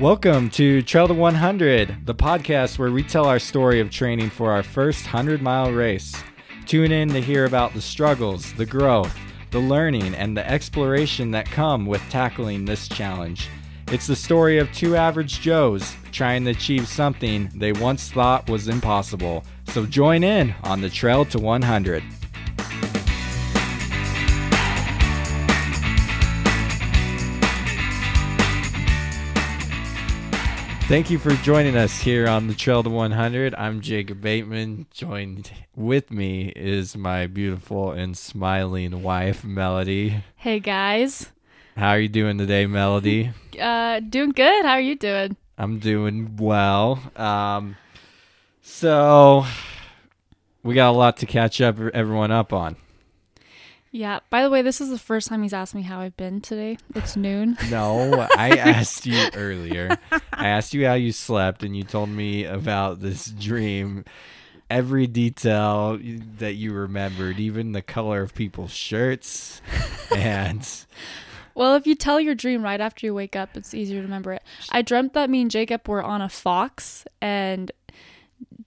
Welcome to Trail to 100, the podcast where we tell our story of training for our first 100 mile race. Tune in to hear about the struggles, the growth, the learning, and the exploration that come with tackling this challenge. It's the story of two average Joes trying to achieve something they once thought was impossible. So join in on the Trail to 100. Thank you for joining us here on the Trail to 100. I'm Jacob Bateman. Joined with me is my beautiful and smiling wife, Melody. Hey guys. How are you doing today, Melody? Uh doing good. How are you doing? I'm doing well. Um so we got a lot to catch up everyone up on. Yeah. By the way, this is the first time he's asked me how I've been today. It's noon. No, I asked you earlier. I asked you how you slept, and you told me about this dream. Every detail that you remembered, even the color of people's shirts, and Well, if you tell your dream right after you wake up, it's easier to remember it. I dreamt that me and Jacob were on a fox and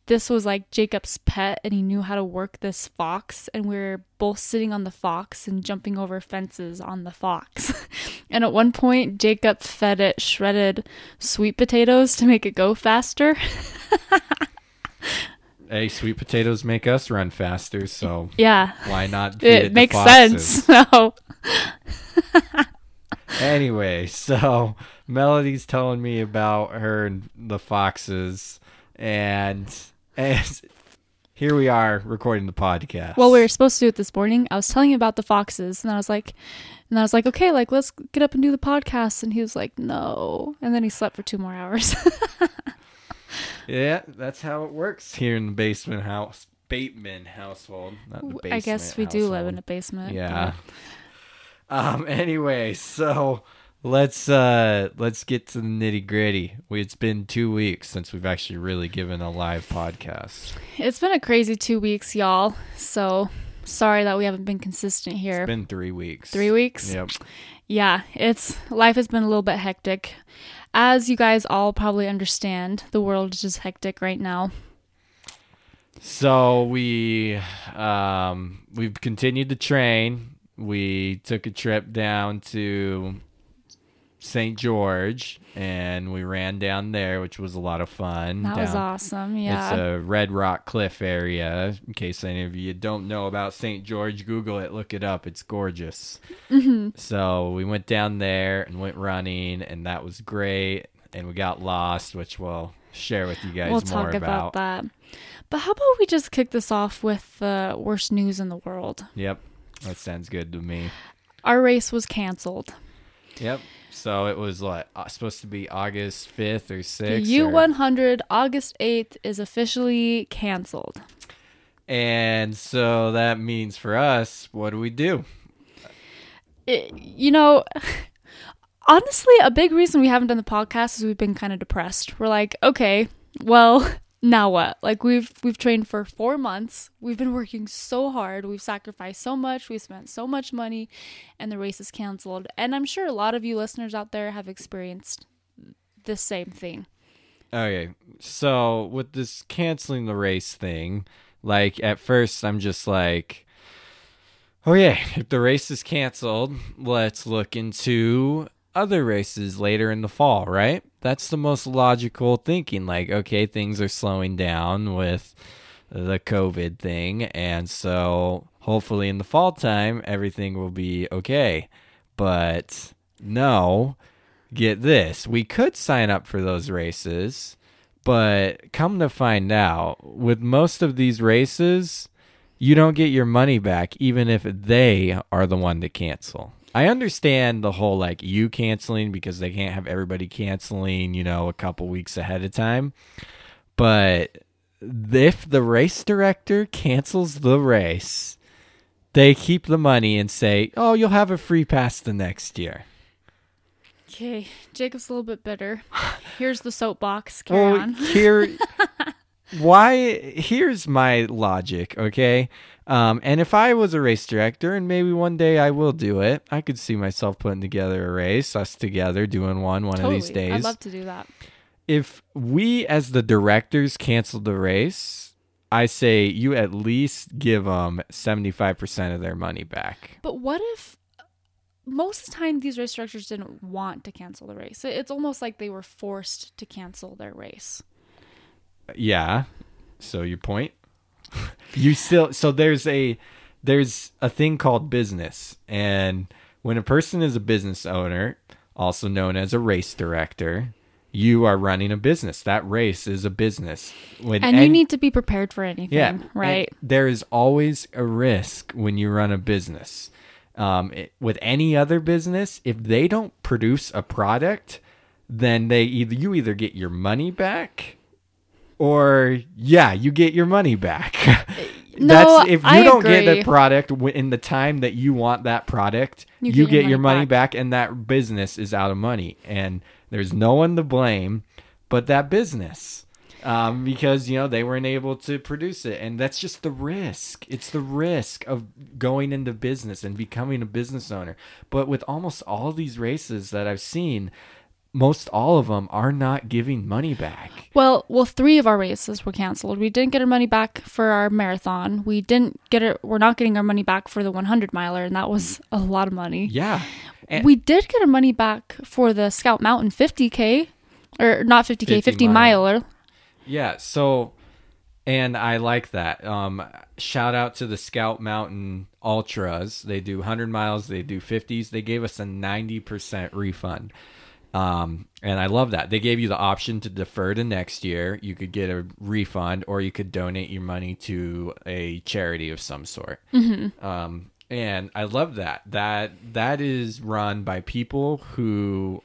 this was like Jacob's pet and he knew how to work this fox and we are both sitting on the fox and jumping over fences on the fox. and at one point Jacob fed it shredded sweet potatoes to make it go faster. hey, sweet potatoes make us run faster, so yeah. Why not? It makes sense. So anyway, so Melody's telling me about her and the foxes and and here we are recording the podcast. Well, we were supposed to do it this morning. I was telling you about the foxes, and I was like, and I was like, okay, like let's get up and do the podcast. And he was like, no. And then he slept for two more hours. yeah, that's how it works here in the basement house, Bateman household. I guess we household. do live in a basement. Yeah. Um. Anyway, so let's uh let's get to the nitty gritty. It's been two weeks since we've actually really given a live podcast. It's been a crazy two weeks, y'all. So sorry that we haven't been consistent here. It's been three weeks. Three weeks. Yep. Yeah, it's life has been a little bit hectic. As you guys all probably understand, the world is just hectic right now. So we um we've continued to train. We took a trip down to St. George and we ran down there, which was a lot of fun. That down, was awesome. Yeah. It's a Red Rock Cliff area. In case any of you don't know about St. George, Google it, look it up. It's gorgeous. Mm-hmm. So we went down there and went running, and that was great. And we got lost, which we'll share with you guys we'll more talk about. about that. But how about we just kick this off with the worst news in the world? Yep. That sounds good to me. Our race was canceled. Yep. So it was what uh, supposed to be August fifth or The sixth. U100 August 8th is officially canceled. And so that means for us, what do we do? It, you know, honestly, a big reason we haven't done the podcast is we've been kind of depressed. We're like, okay, well, now what? Like we've we've trained for 4 months. We've been working so hard. We've sacrificed so much. We've spent so much money and the race is canceled. And I'm sure a lot of you listeners out there have experienced the same thing. Okay, so with this canceling the race thing, like at first I'm just like, oh yeah, if the race is canceled, let's look into other races later in the fall, right? That's the most logical thinking. Like, okay, things are slowing down with the COVID thing, and so hopefully in the fall time everything will be okay. But no, get this. We could sign up for those races, but come to find out, with most of these races, you don't get your money back even if they are the one to cancel. I understand the whole like you canceling because they can't have everybody canceling, you know, a couple weeks ahead of time. But if the race director cancels the race, they keep the money and say, "Oh, you'll have a free pass the next year." Okay, Jacob's a little bit bitter. Here's the soapbox. Carry well, on. here why here's my logic okay um, and if i was a race director and maybe one day i will do it i could see myself putting together a race us together doing one one of these days I'd love to do that. if we as the directors canceled the race i say you at least give them 75% of their money back But what if most of the time these race directors didn't want to cancel the race? It's almost like they were forced to cancel their race. Yeah. So your point? You still so there's a there's a thing called business and when a person is a business owner, also known as a race director, you are running a business. That race is a business. When And you need to be prepared for anything, yeah, right? there is always a risk when you run a business. Um, it- with any other business, if they don't produce a product, then they either you either get your money back, or yeah, you get your money back. No, if you I don't get agree. the product in the time that you want that product, You you, get your get money money back, and that business is out of money, and there's no one to blame but that business um, because you know they weren't able to produce it, and that's just the risk. It's the risk of going into business and becoming a business owner. But with almost all these races that I've seen, most all of them are not giving money back. Well, well, three of our races were canceled. We didn't get our money back for our marathon. We didn't get it. We're not getting our money back for the 100 miler, and that was a lot of money. Yeah, and we did get our money back for the Scout Mountain 50k, or not 50k, 50, 50 mile. miler. Yeah, so and I like that. Um shout out to the Scout Mountain Ultras. They do 100 miles, they do 50s. They gave us a 90% refund. Um and I love that. They gave you the option to defer to next year. You could get a refund or you could donate your money to a charity of some sort. Um and I love that. That that is run by people who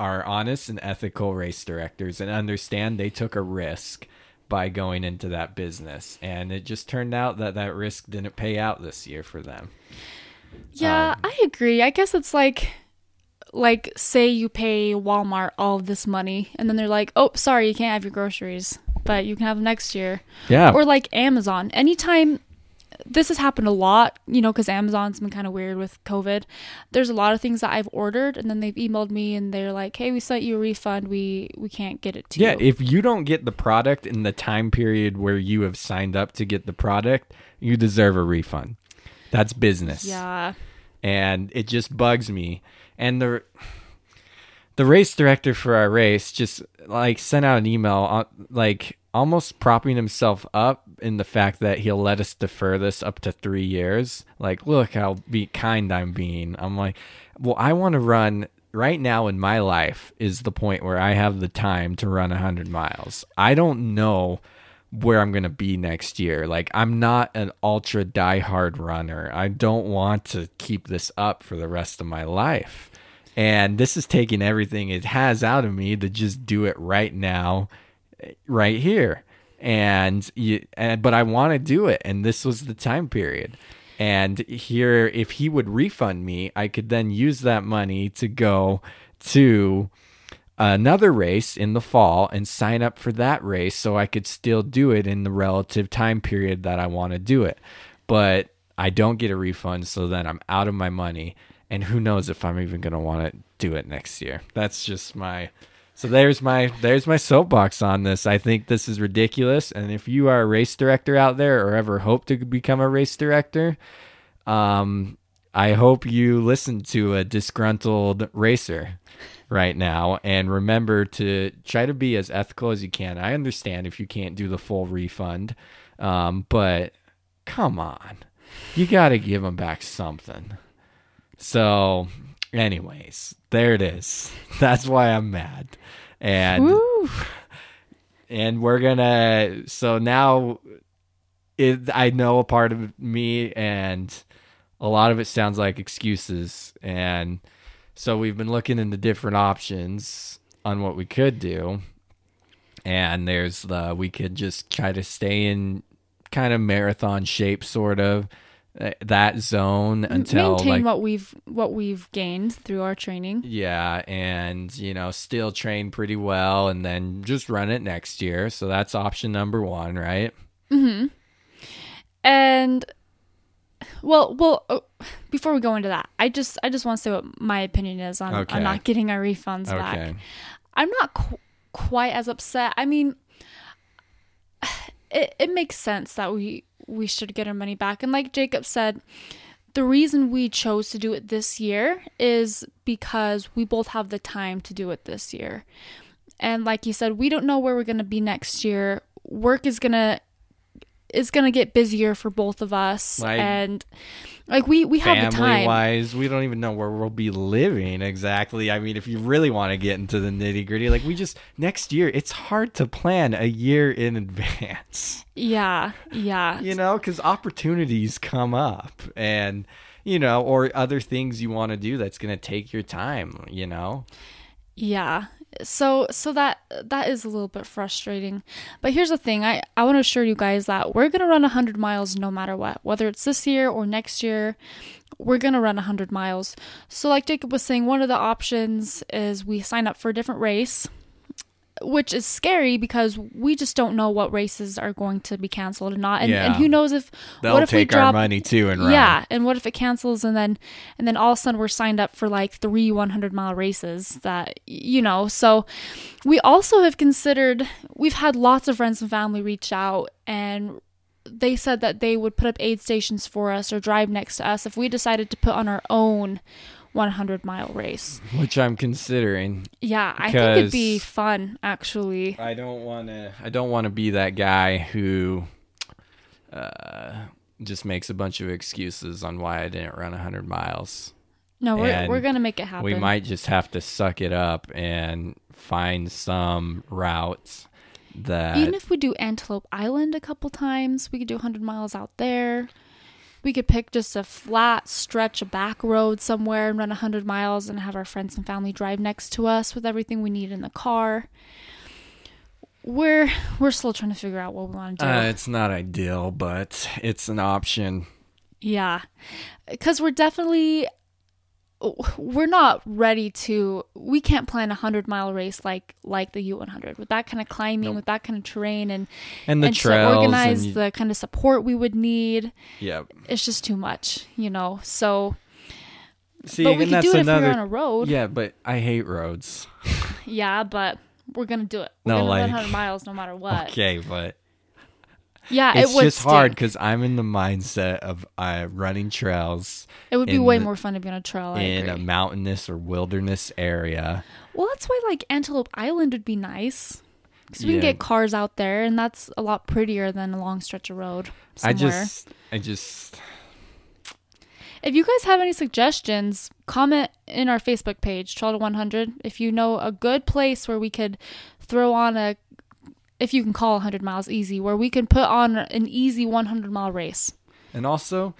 are honest and ethical race directors and understand they took a risk by going into that business and it just turned out that that risk didn't pay out this year for them Yeah, Um, I agree. I guess it's like like say you pay Walmart all this money and then they're like, "Oh, sorry, you can't have your groceries, but you can have them next year." yeah Or like Amazon. Anytime this has happened a lot, you know, cuz Amazon's been kind of weird with COVID. There's a lot of things that I've ordered and then they've emailed me and they're like, "Hey, we sent you a refund. We we can't get it to yeah you." Yeah, if you don't get the product in the time period where you have signed up to get the product you deserve a refund that's business yeah. and it just bugs me. And the the race director for our race just like sent out an email, uh, like almost propping himself up in the fact that he'll let us defer this up to three years. Like, look how be kind I'm being. I'm like, well, I want to run right now in my life is the point where I have the time to run 100 miles. I don't know where I'm going to be next year. Like, I'm not an ultra diehard runner. I don't want to keep this up for the rest of my life. And this is taking everything it has out of me to just do it right now, right here. And you, and, but I want to do it. And this was the time period. And here, if he would refund me, I could then use that money to go to another race in the fall and sign up for that race so I could still do it in the relative time period that I want to do it. But I don't get a refund, so then I'm out of my money. And who knows if I'm even going to want to do it next year. That's just my so there's my there's my soapbox on this. I think this is ridiculous and if you are a race director out there or ever hope to become a race director, um I hope you listen to a disgruntled racer right now and remember to try to be as ethical as you can. I understand if you can't do the full refund, um, but come on, you got to give them back something. So, anyways, there it is. That's why I'm mad, and Woo. and we're gonna. So now, it I know a part of me and a lot of it sounds like excuses and so we've been looking into different options on what we could do and there's the we could just try to stay in kind of marathon shape sort of uh, that zone until maintain like what we've what we've gained through our training. yeah, and you know, still train pretty well, and then just run it next year. So that's option number one, right? Mhm. And well, well, oh, before we go into that, I just I just want to say what my opinion is on, Okay. on not getting our refunds back. I'm not qu- quite as upset. I mean, it it makes sense that we we should get our money back. And like Jacob said, the reason we chose to do it this year is because we both have the time to do it this year. And like you said, we don't know where we're going to be next year. Work is going to is going to get busier for both of us Like, and like we we have the Family time. wise, we don't even know where we'll be living exactly. I mean, if you really want to get into the nitty gritty, like we just next year, it's hard to plan a year in advance. Yeah, yeah. you know because opportunities come up and you know or other things you want to do that's going to take your time you know Yeah. So so that that is a little bit frustrating. But here's the thing. I I want to assure you guys that we're going to run 100 miles no matter what. Whether it's this year or next year, we're going to run 100 miles. So like Jacob was saying, one of the options is we sign up for a different race, which is scary because we just don't know what races are going to be canceled and not. And, and who knows if they'll what if we take our drop money too and run yeah, and what if it cancels and then and then all of a sudden we're signed up for like three 100 mile races that you know. So we also have considered we've had lots of friends and family reach out and they said that they would put up aid stations for us or drive next to us if we decided to put on our own 100 mile race. which i'm considering Yeah, I think it'd be fun actually. i don't want to i don't want to be that guy who uh just makes a bunch of excuses on why i didn't run 100 miles No, we're and we're going to make it happen. we might just have to suck it up and find some routes that Even if we do Antelope Island a couple times, we could do 100 miles out there. We could pick just a flat stretch of back road somewhere and run 100 miles and have our friends and family drive next to us with everything we need in the car. We're we're still trying to figure out what we want to do. uh, it's not ideal but it's an option yeah. Cuz we're definitely we're not ready to we can't plan a 100 mile race like like the U100 with that kind of climbing Nope. with that kind of terrain and and the and trails to organize and you- the kind of support we would need. Yep. It's just too much, you know. So, See, but we could do it if we another. were on a road. Yeah, Yeah, but I hate roads. Yeah but we're gonna do it. We're No, gonna like- 100 miles no matter what. Okay, but Yeah, it's it would just hard because I'm in the mindset of uh, running trails It would be way the- more fun to be on a trail. I in a mountainous or wilderness area. well, that's why like Antelope Island would be nice because we Yeah. can get cars out there, and that's a lot prettier than a long stretch of road. I just, I just, If you guys have any suggestions, comment in our Facebook page, Trail to 100. If you know a good place where we could throw on a, if you can call 100 miles easy, where we can put on an easy 100 mile race. and also,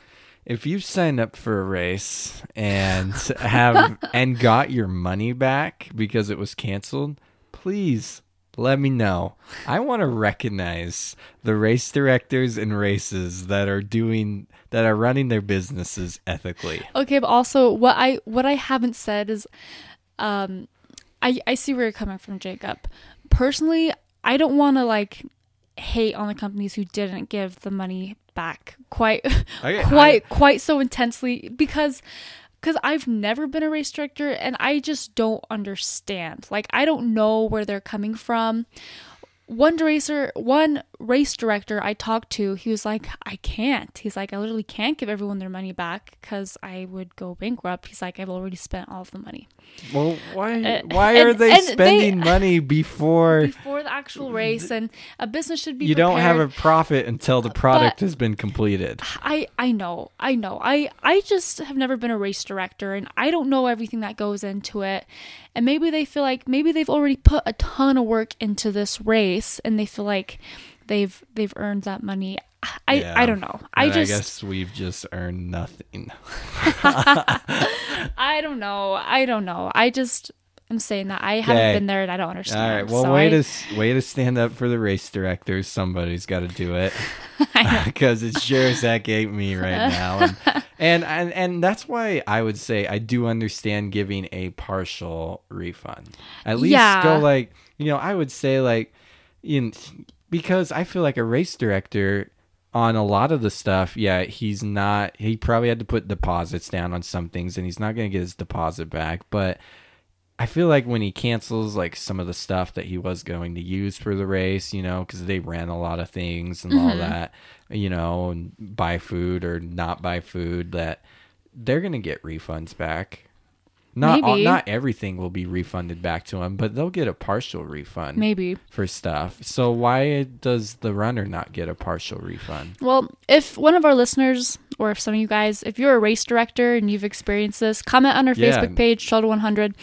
if you signed up for a race and have and got your money back because it was canceled, please let me know. I want to recognize the race directors and races that are doing that are running their businesses ethically. Okay, but also what I what I haven't said is, um, I I see where you're coming from, Jacob. Personally, I don't want to like hate on the companies who didn't give the money back quite Okay, quite quite so intensely because because I've never been a race director and I just don't understand. Like I don't know where they're coming from. One racer, one race director I talked to, he was like, "I can't." He's like, "I literally can't give everyone their money back because I would go bankrupt." He's like, "I've already spent all of the money Well, why Uh, why are they and they- spending money before before the actual race." And a business should be. you don't have a profit until the product has been completed? I I know, I know. I I just have never been a race director and I don't know everything that goes into it. And maybe they feel like maybe they've already put a ton of work into this race and they feel like they've they've earned that money. I Yeah. I don't know. I just I guess we've just earned nothing. I don't know. I don't know. I just I'm saying that I haven't been there and I don't understand. All right. Well, so way I, to way to stand up for the race directors. Somebody's got to do it because it sure as heck ain't me right now. And, and and and that's why I would say I do understand giving a partial refund. At least Yeah. go like you know I would say like in because I feel like a race director on a lot of the stuff, yeah, he's not. He probably had to put deposits down on some things, and he's not going to get his deposit back. But I feel like when he cancels like some of the stuff that he was going to use for the race, you know, because they ran a lot of things and Mm-hmm. all that, you know, and buy food or not buy food, that they're going to get refunds back. Not all, not everything will be refunded back to them, but they'll get a partial refund maybe. for stuff. So why does the runner not get a partial refund? Well, if one of our listeners or if some of you guys, if you're a race director and you've experienced this, comment on our Yeah. Facebook page, Trail to 100.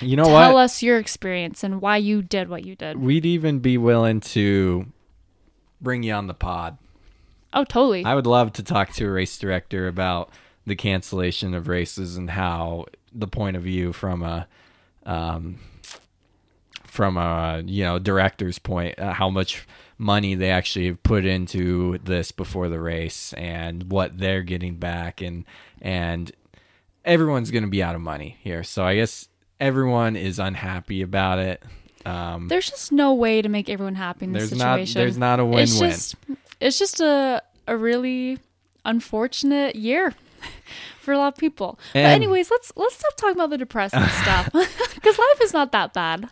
You know Tell what? Tell us your experience and why you did what you did. We'd even be willing to bring you on the pod. Oh, totally. I would love to talk to a race director about the cancellation of races and how the point of view from a um, from a you know director's point, uh, how much money they actually have put into this before the race and what they're getting back and and everyone's going to be out of money here. So I guess everyone is unhappy about it. Um, there's just no way to make everyone happy in this there's not situation. there's not a It's win-win. just, it's just a a really unfortunate year for a lot of people. but anyways, let's let's stop talking about the depressing stuff because life is not that bad.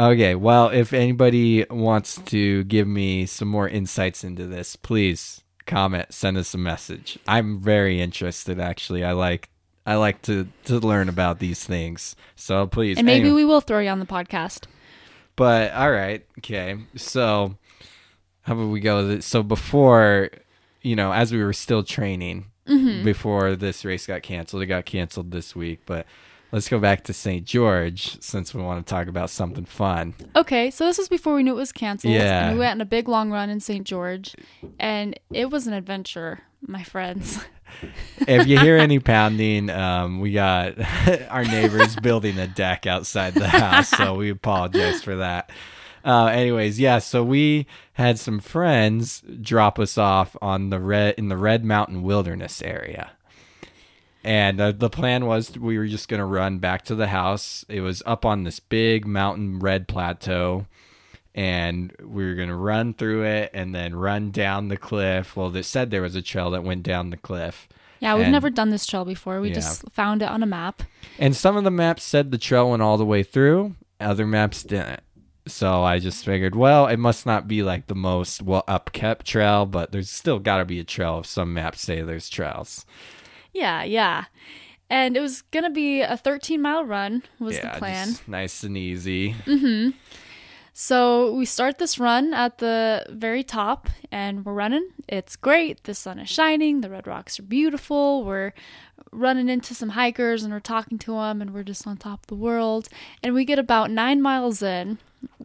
Okay, well, if anybody wants to give me some more insights into this, please comment, send us a message. I'm very interested actually. I like I like to to learn about these things. So please And maybe anyway. we will throw you on the podcast. But all right, okay. So how about we go? So before, you know, as we were still training Mm-hmm. before this race got canceled, it got canceled this week, but let's go back to St. George since we want to talk about something fun. Okay, so this was before we knew it was canceled. Yeah. And we went on a big long run in St. George, and it was an adventure, my friends. if you hear any pounding, um, we got our neighbors building a deck outside the house, so we apologize for that. Uh, anyways, yeah, so we had some friends drop us off on the red in the Red Mountain Wilderness area. And uh, the plan was we were just going to run back to the house. It was up on this big mountain red plateau and we were going to run through it and then run down the cliff. Well, they said there was a trail that went down the cliff. Yeah, we've And- never done this trail before. We Yeah. just found it on a map. And some of the maps said the trail went all the way through, other maps didn't. So I just figured, well, it must not be like the most well upkept trail, but there's still got to be a trail if some maps say there's trails. Yeah, yeah. And it was going to be a 13 mile run, was yeah, the plan. nice and easy. Mm-hmm. So we start this run at the very top and we're running. It's great. The sun is shining. The red rocks are beautiful. We're running into some hikers and we're talking to them and we're just on top of the world. And we get about nine miles in.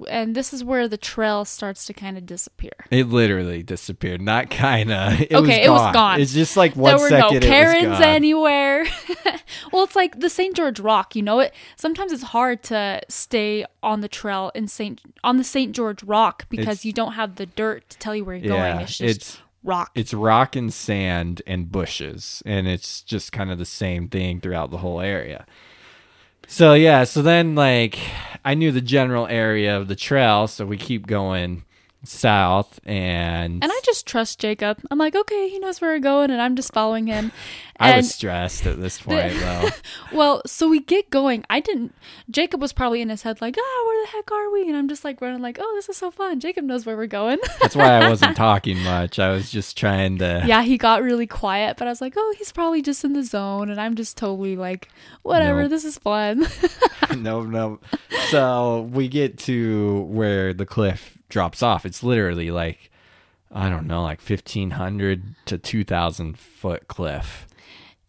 And this is where the trail starts to kind of disappear. It literally disappeared. Not kinda. It was Okay, gone. it was gone. It's just like one there were second no was cairns anywhere. well, it's like the St. George Rock, you know it. Sometimes it's hard to stay on the trail in St. on the St. George Rock because It's- you don't have the dirt to tell you where you're yeah, going. It's just it's rock. it's rock and sand and bushes and it's just kind of the same thing throughout the whole area so yeah so then like i knew the general area of the trail so we keep going south and and I just trust Jacob. I'm like, okay, he knows where we're going, and I'm just following him. I was stressed at this point though well, so we get going. I didn't. Jacob was probably in his head like, ah, where the heck are we? And I'm just like running, like, oh, this is so fun. Jacob knows where we're going. that's why i wasn't talking much i was just trying to yeah, he got really quiet, but I was like, oh, he's probably just in the zone, and I'm just totally like, whatever, Nope. this is fun. no, no. So we get to where the cliff drops off. It's literally like, I don't know, like 1,500 to 2,000 foot cliff.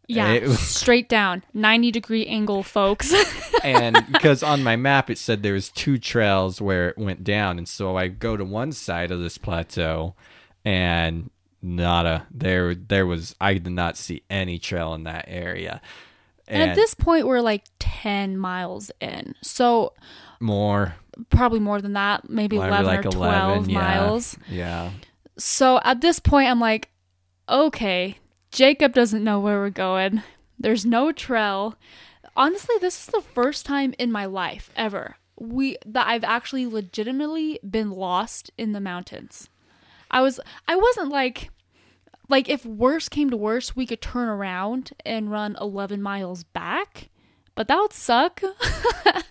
yeah, It was- straight down, 90 degree angle, folks. And because on my map it said there was two trails where it went down. And so I go to one side of this plateau and nada. There, there was, I did not see any trail in that area. And, at this point, we're like 10 miles in. So more, probably more than that, maybe Maybe 11 like or 12 11, yeah. miles. yeah. So at this point, I'm like, okay, Jacob doesn't know where we're going. There's no trail. Honestly, this is the first time in my life ever we that I've actually legitimately been lost in the mountains. I was I wasn't like like if worse came to worse, we could turn around and run 11 miles back, but that would suck.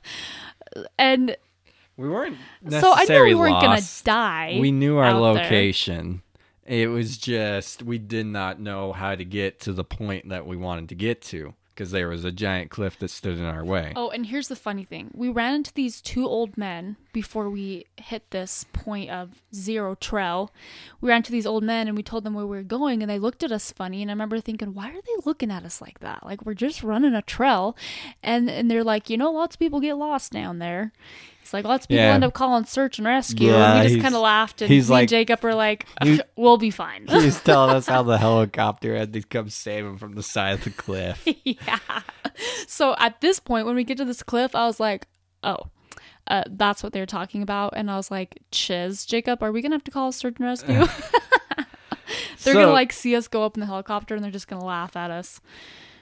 and We weren't so I knew we weren't gonna die. We knew our out there. location. It was just we did not know how to get to the point that we wanted to get to because there was a giant cliff that stood in our way. Oh, and here's the funny thing. We ran into these two old men before we hit this point of zero trail. We ran to these old men and we told them where we were going and they looked at us funny and I remember thinking, why are they looking at us like that? Like we're just running a trail and and they're like, you know, lots of people get lost down there. It's like lots of people Yeah. end up calling search and rescue Yeah, and we just kind of laughed and he's me like- and Jacob were like, he- we'll be fine. he's telling us how the helicopter had to come save him from the side of the cliff. yeah. So at this point, when we get to this cliff, I was like, oh, uh, that's what they're talking about. And I was like, chiz, Jacob, are we going to have to call search and rescue? they're So- going to like see us go up in the helicopter and they're just going to laugh at us.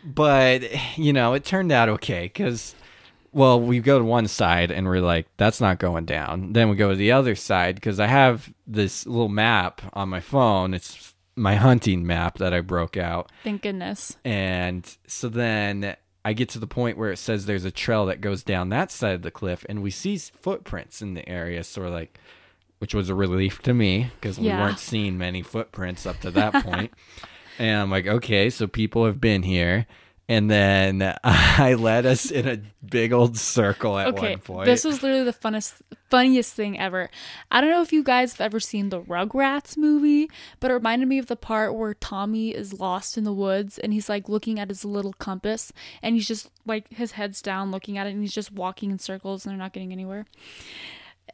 but you know it turned out okay because well we go to one side and we're like that's not going down then we go to the other side because i have this little map on my phone it's my hunting map that i broke out Thank goodness. and so then i get to the point where it says there's a trail that goes down that side of the cliff and we see footprints in the area so we're like which was a relief to me because we weren't seeing many footprints up to that point. And I'm like, okay, so people have been here. And then I led us in a big old circle at Okay, one point. this was literally the funnest, funniest thing ever. I don't know if you guys have ever seen the Rugrats movie, but it reminded me of the part where Tommy is lost in the woods and he's like looking at his little compass and he's just like his head's down looking at it and he's just walking in circles and they're not getting anywhere.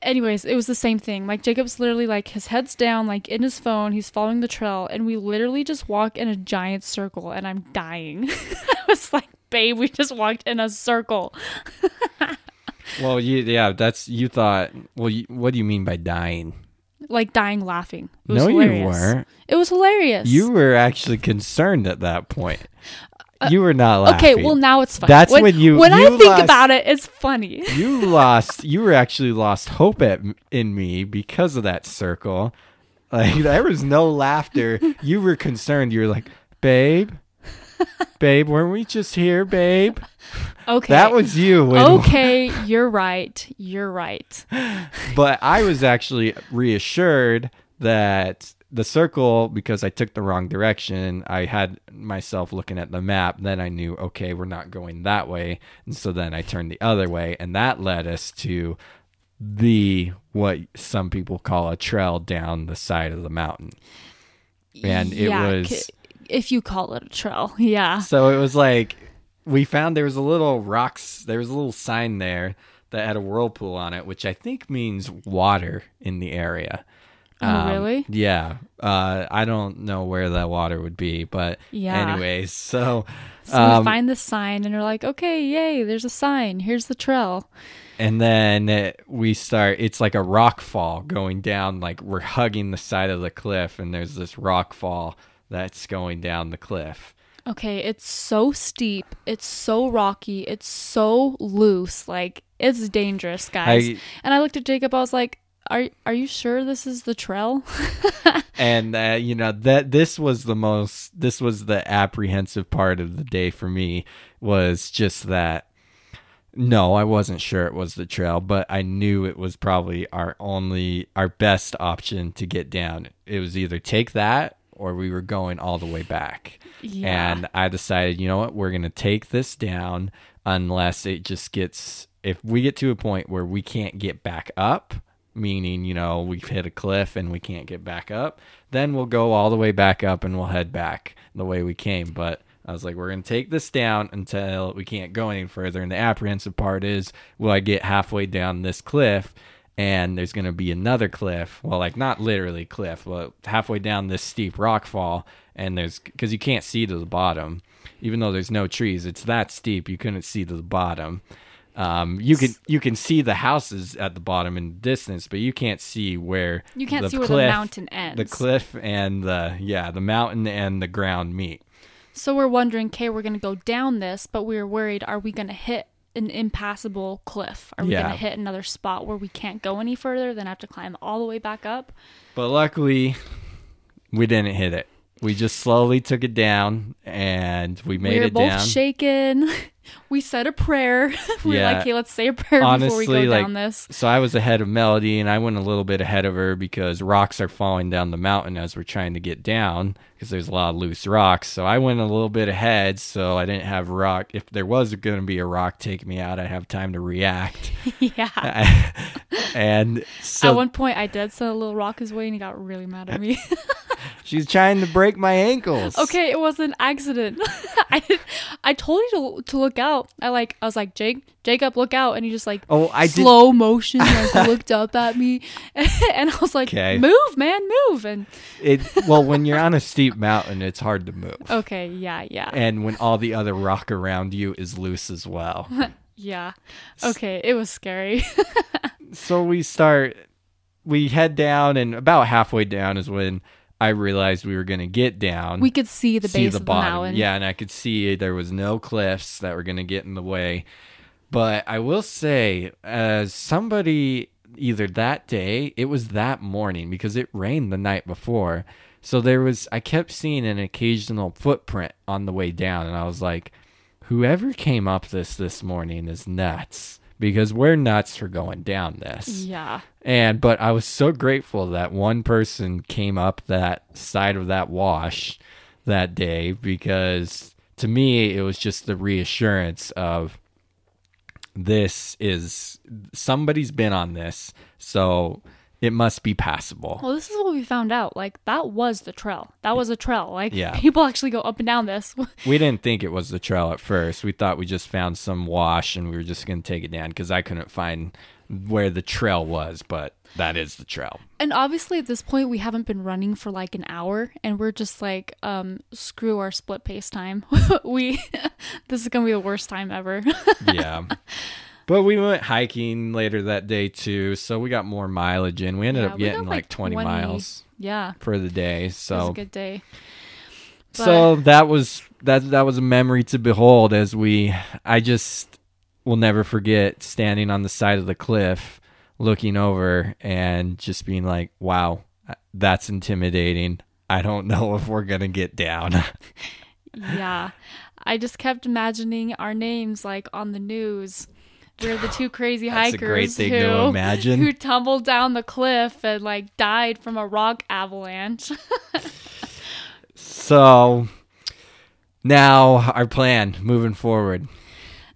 Anyways, it was the same thing. Like Jacob's literally like his head's down, like in his phone, he's following the trail, and we literally just walk in a giant circle, and I'm dying. I was like, babe, we just walked in a circle. well, you, yeah, that's you thought. Well, you, what do you mean by dying? like dying laughing. No, you weren't. It was hilarious. You were actually concerned at that point. You were not laughing. Okay? Well, now it's funny. That's when you- when I you think about it, it's funny. you lost you were actually lost hope at in me because of that circle like there was no laughter you were concerned you were like babe babe weren't we just here babe Okay, that was you when, okay. You're right. You're right. but i was actually reassured that the circle because i took the wrong direction i had myself looking at the map then i knew okay we're not going that way and so then i turned the other way and that led us to the what some people call a trail down the side of the mountain and it was if you call it a trail. Yeah. so it was like we found there was a little rocks there was a little sign there that had a whirlpool on it which i think means water in the area Oh, really? yeah uh i don't know where that water would be but Yeah. anyways so So um, we find the sign and we're like, okay, yay, there's a sign. Here's the trail. and then we start it's like a rock fall going down like we're hugging the side of the cliff and there's this rock fall that's going down the cliff Okay, it's so steep. It's so rocky. It's so loose. Like it's dangerous, guys. I- and I looked at Jacob. I was like, "Are are you sure this is the trail?" and uh, you know that this was the most this was the apprehensive part of the day for me was just that no i wasn't sure it was the trail but i knew it was probably our only our best option to get down it was either take that or we were going all the way back Yeah. and i decided you know what we're going to take this down unless it just gets if we get to a point where we can't get back up meaning you know we've hit a cliff and we can't get back up then we'll go all the way back up and we'll head back the way we came but i was like we're going to take this down until we can't go any further and the apprehensive part is will i get halfway down this cliff and there's going to be another cliff. Well, like not literally cliff, but halfway down this steep rock fall, and there's because you can't see to the bottom, even though there's no trees. It's that steep you couldn't see to the bottom. Um, you can you can see the houses at the bottom in the distance, but you can't see where You can't the see where the mountain ends. the cliff and the yeah the mountain and the ground meet. So we're wondering, okay, we're going to go down this, but we're worried, are we going to hit an impassable cliff? Are we Yeah. going to hit another spot where we can't go any further, then have to climb all the way back up? But luckily, we didn't hit it. We just slowly took it down, and we made we were it both down. shaken. we said a prayer. we were like, hey, let's say a prayer before we go like- down this. so I was ahead of Melody, and I went a little bit ahead of her because rocks are falling down the mountain as we're trying to get down because there's a lot of loose rocks. So I went a little bit ahead, so I didn't have rock. If there was going to be a rock take me out, I'd have time to react. yeah. and At one point, I did send a little rock his way, and he got really mad at me. she's trying to break my ankles. okay, it was an accident. I I told you to, to look out. I like I was like Jake, Jacob, look out, and he just like Oh, I did. slow motion like looked up at me, and I was like, Okay. move, man, move, and It well, when you're on a steep mountain, it's hard to move. okay, yeah, yeah, and when all the other rock around you is loose as well. yeah, okay, it was scary. so we start, we head down, and about halfway down is when I realized we were going to get down. we could see the see base the of bottom. the mountain. Yeah, and I could see there was no cliffs that were going to get in the way. But I will say, as somebody either that day, it was that morning because it rained the night before. So there was, I kept seeing an occasional footprint on the way down, and I was like, whoever came up this this morning is nuts because we're nuts for going down this. yeah, And but I was so grateful that one person came up that side of that wash that day because to me it was just the reassurance of this is somebody's been on this, so it must be passable. Well, this is what we found out. Like that was the trail. That was a trail. Like Yeah. people actually go up and down this. We didn't think it was the trail at first. We thought we just found some wash and we were just going to take it down because I couldn't find where the trail was, but that is the trail. and obviously at this point we haven't been running for like an hour and we're just like um screw our split pace time. we this is going to be the worst time ever. yeah. But we went hiking later that day too, so we got more mileage in. We ended Yeah, up getting like, like 20, 20. miles yeah. for the day. So it was a good day. so that was that that was a memory to behold as we I just will never forget standing on the side of the cliff looking over and just being like, "Wow, that's intimidating. I don't know if we're going to get down." yeah. I just kept imagining our names like on the news. We're the two crazy hikers who, who tumbled down the cliff and like died from a rock avalanche. so now our plan moving forward.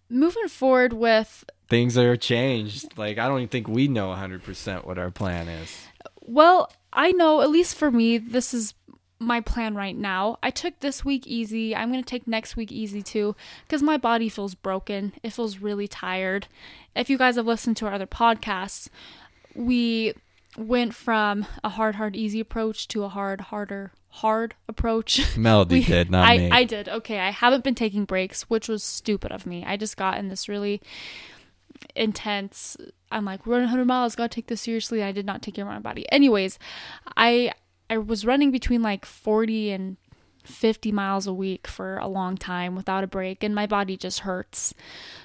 Moving forward with things are changed. Like I don't even think we know 100% what our plan is. Well, I know, at least for me, this is my plan right now. I took this week easy. I'm going to take next week easy too because my body feels broken. It feels really tired. If you guys have listened to our other podcasts, we went from a hard, hard, easy approach to a hard, harder, hard approach. Melody We- did, not I, me. I did. Okay. I haven't been taking breaks, which was stupid of me. I just got in this really intense. I'm like, we're running 100 miles. Gotta take this seriously. I did not take care of my body. Anyways, I I was running between like 40 and 50 miles a week for a long time without a break, and my body just hurts.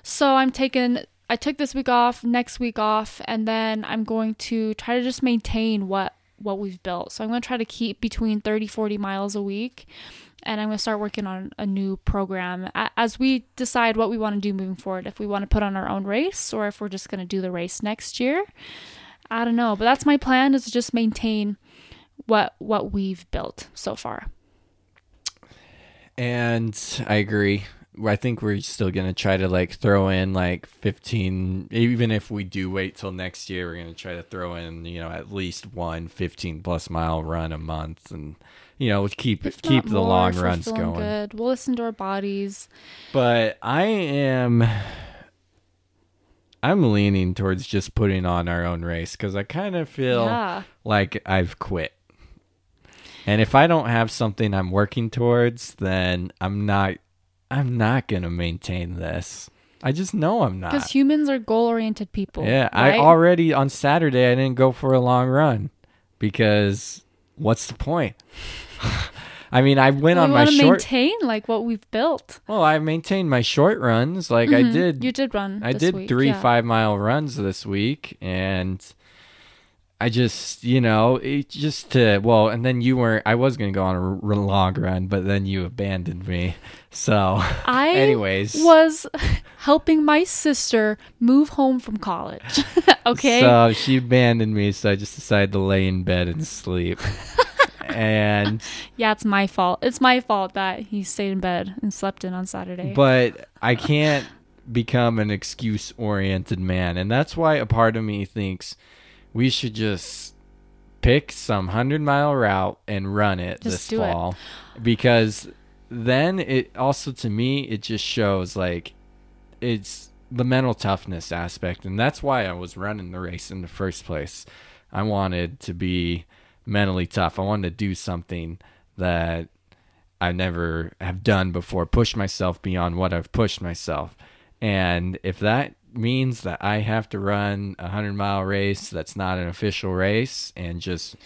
So I'm taking. I took this week off, next week off, and then I'm going to try to just maintain what what we've built. So I'm going to try to keep between 30 40 miles a week and I'm going to start working on a new program as we decide what we want to do moving forward. If we want to put on our own race or if we're just going to do the race next year. I don't know, but that's my plan is to just maintain what what we've built so far. and I agree. I think we're still going to try to like throw in like 15 even if we do wait till next year, we're going to try to throw in, you know, at least one 15 plus mile run a month and you know, keep If keep the long runs going. Good. We'll listen to our bodies. But I am I'm leaning towards just putting on our own race because I kind of feel Yeah. like I've quit. And if I don't have something I'm working towards, then I'm not I'm not gonna maintain this. I just know I'm not. Because humans are goal oriented people. Yeah, I already on Saturday I didn't go for a long run because what's the point? I mean, I went we on my want to short. maintain like what we've built. well, I maintained my short runs. Like I Mhm. did You did run. I did week, three yeah. five mile runs this week, and I just you know it just to well, and then you weren't. I was gonna go on a r- long run, but then you abandoned me. So, I anyways, was helping my sister move home from college. okay. So she abandoned me, so I just decided to lay in bed and sleep. and yeah, it's my fault. It's my fault that he stayed in bed and slept in on Saturday. but I can't become an excuse oriented man, and that's why a part of me thinks we should just pick some hundred mile route and run it Just this do it. fall because then it also to me it just shows like it's the mental toughness aspect and that's why I was running the race in the first place. I wanted to be mentally tough. I wanted to do something that I never have done before, push myself beyond what I've pushed myself. And if that means that I have to run a hundred mile race that's not an official race and just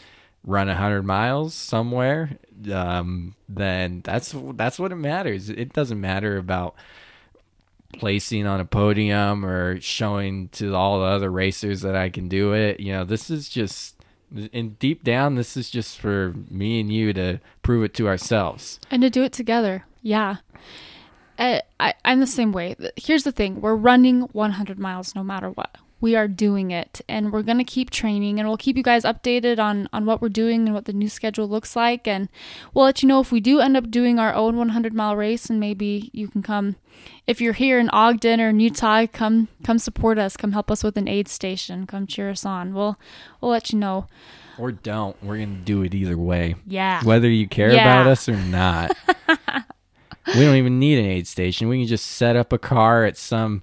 run a hundred miles somewhere, um, then that's that's what it matters. It doesn't matter about placing on a podium or showing to all the other racers that I can do it. You know, this is just and deep down this is just for me and you to prove it to ourselves. and to do it together. Yeah. Uh, I, I'm the same way. Here's the thing we're running 100 miles no matter what. We are doing it and we're going to keep training and we'll keep you guys updated on, on what we're doing and what the new schedule looks like. And we'll let you know if we do end up doing our own 100 mile race and maybe you can come. If you're here in Ogden or in Utah, come come support us. Come help us with an aid station. Come cheer us on. We'll we'll let you know. Or don't. We're going to do it either way. Yeah. Whether you care Yeah. about us or not. we don't even need an aid station. We can just set up a car at some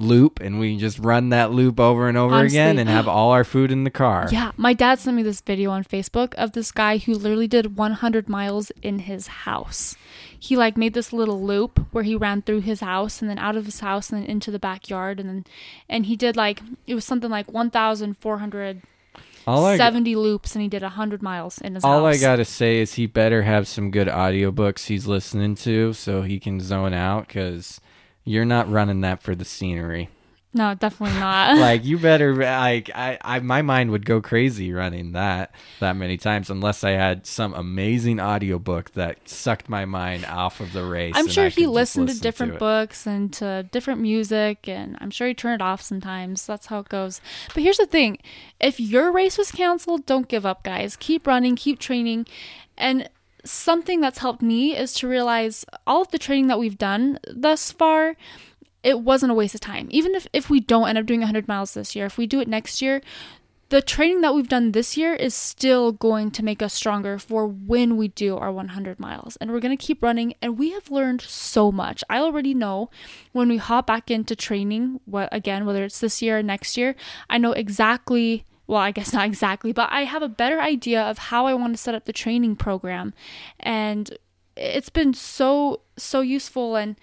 loop and we can just run that loop over and over Honestly. again and have all our food in the car. Yeah, my dad sent me this video on Facebook of this guy who literally did 100 miles in his house. He like made this little loop where he ran through his house and then out of his house and then into the backyard and then and he did like it was something like 1470 All I, loops and he did 100 miles in his all I got to say is he better have some good audiobooks he's listening to so he can zone out because you're not running that for the scenery. No, definitely not. like you better like I, I my mind would go crazy running that that many times unless I had some amazing audiobook that sucked my mind off of the race. I'm sure he listened to different it. books and to different music, and I'm sure he turned it off sometimes. That's how it goes. But here's the thing if your race was canceled, don't give up, guys. Keep running, keep training. And something that's helped me is to realize all of the training that we've done thus far. It wasn't a waste of time. Even if, if we don't end up doing 100 miles this year, if we do it next year, the training that we've done this year is still going to make us stronger for when we do our 100 miles. And we're going to keep running. And we have learned so much. I already know when we hop back into training, what again, whether it's this year or next year, I know exactly. Well, I guess not exactly, but I have a better idea of how I want to set up the training program. And it's been so, so useful. And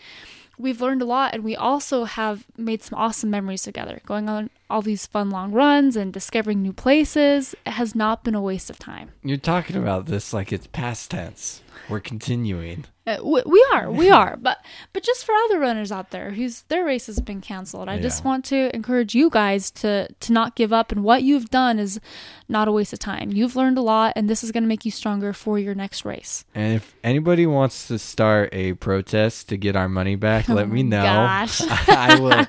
we've learned a lot and we also have made some awesome memories together going on all these fun long runs and discovering new places it has not been a waste of time You're talking about this like it's past tense. We're continuing. Uh, we, we are we are but but just for other runners out there whose their race has been canceled i just want to encourage you guys to to not give up and what you've done is not a waste of time you've learned a lot and this is going to make you stronger for your next race And if anybody wants to start a protest to get our money back, let Oh me know. I will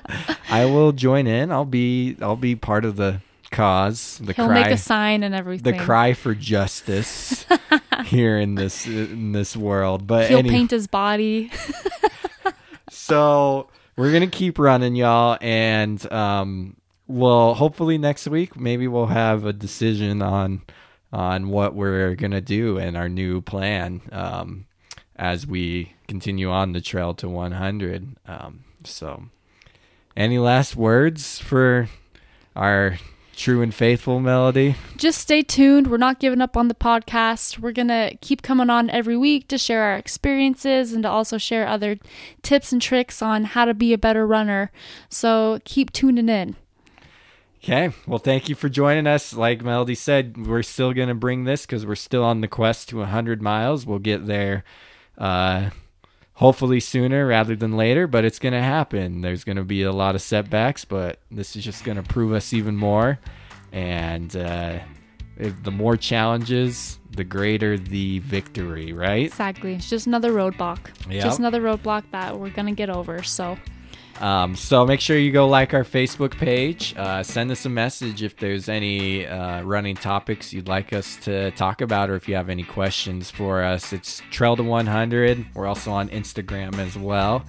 I will join in. I'll be I'll be part of the cause, the he'll cry make a sign and everything the cry for justice here in this in this world. But he'll any- paint his body so we're gonna keep running, y'all, and um, well, hopefully next week maybe we'll have a decision on on what we're gonna do and our new plan um, as we continue on the trail to 100. Um, so, any last words for our true and faithful melody? Just stay tuned. We're not giving up on the podcast. We're going to keep coming on every week to share our experiences and to also share other tips and tricks on how to be a better runner. So keep tuning in. Okay. Well, thank you for joining us. Like Melody said, we're still going to bring this because we're still on the quest to 100 miles. We'll get there uh, hopefully sooner rather than later, but it's going to happen. There's going to be a lot of setbacks, but this is just going to prove us even more. And uh, the more challenges, the greater the victory, right? Exactly. It's just another roadblock. Yep. Just another roadblock that we're going to get over. So. Um, so make sure you go like our Facebook page. Uh, send us a message if there's any uh, running topics you'd like us to talk about, or if you have any questions for us. It's Trail to 100. We're also on Instagram as well.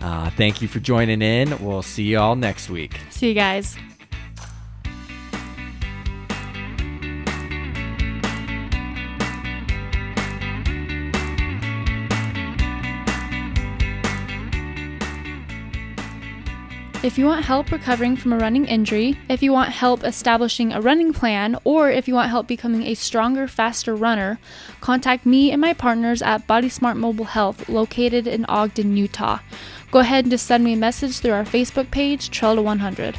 Uh, thank you for joining in. We'll see you all next week. See you guys. If you want help recovering from a running injury, if you want help establishing a running plan, or if you want help becoming a stronger, faster runner, contact me and my partners at Body Smart Mobile Health located in Ogden, Utah. Go ahead and just send me a message through our Facebook page, Trail to 100.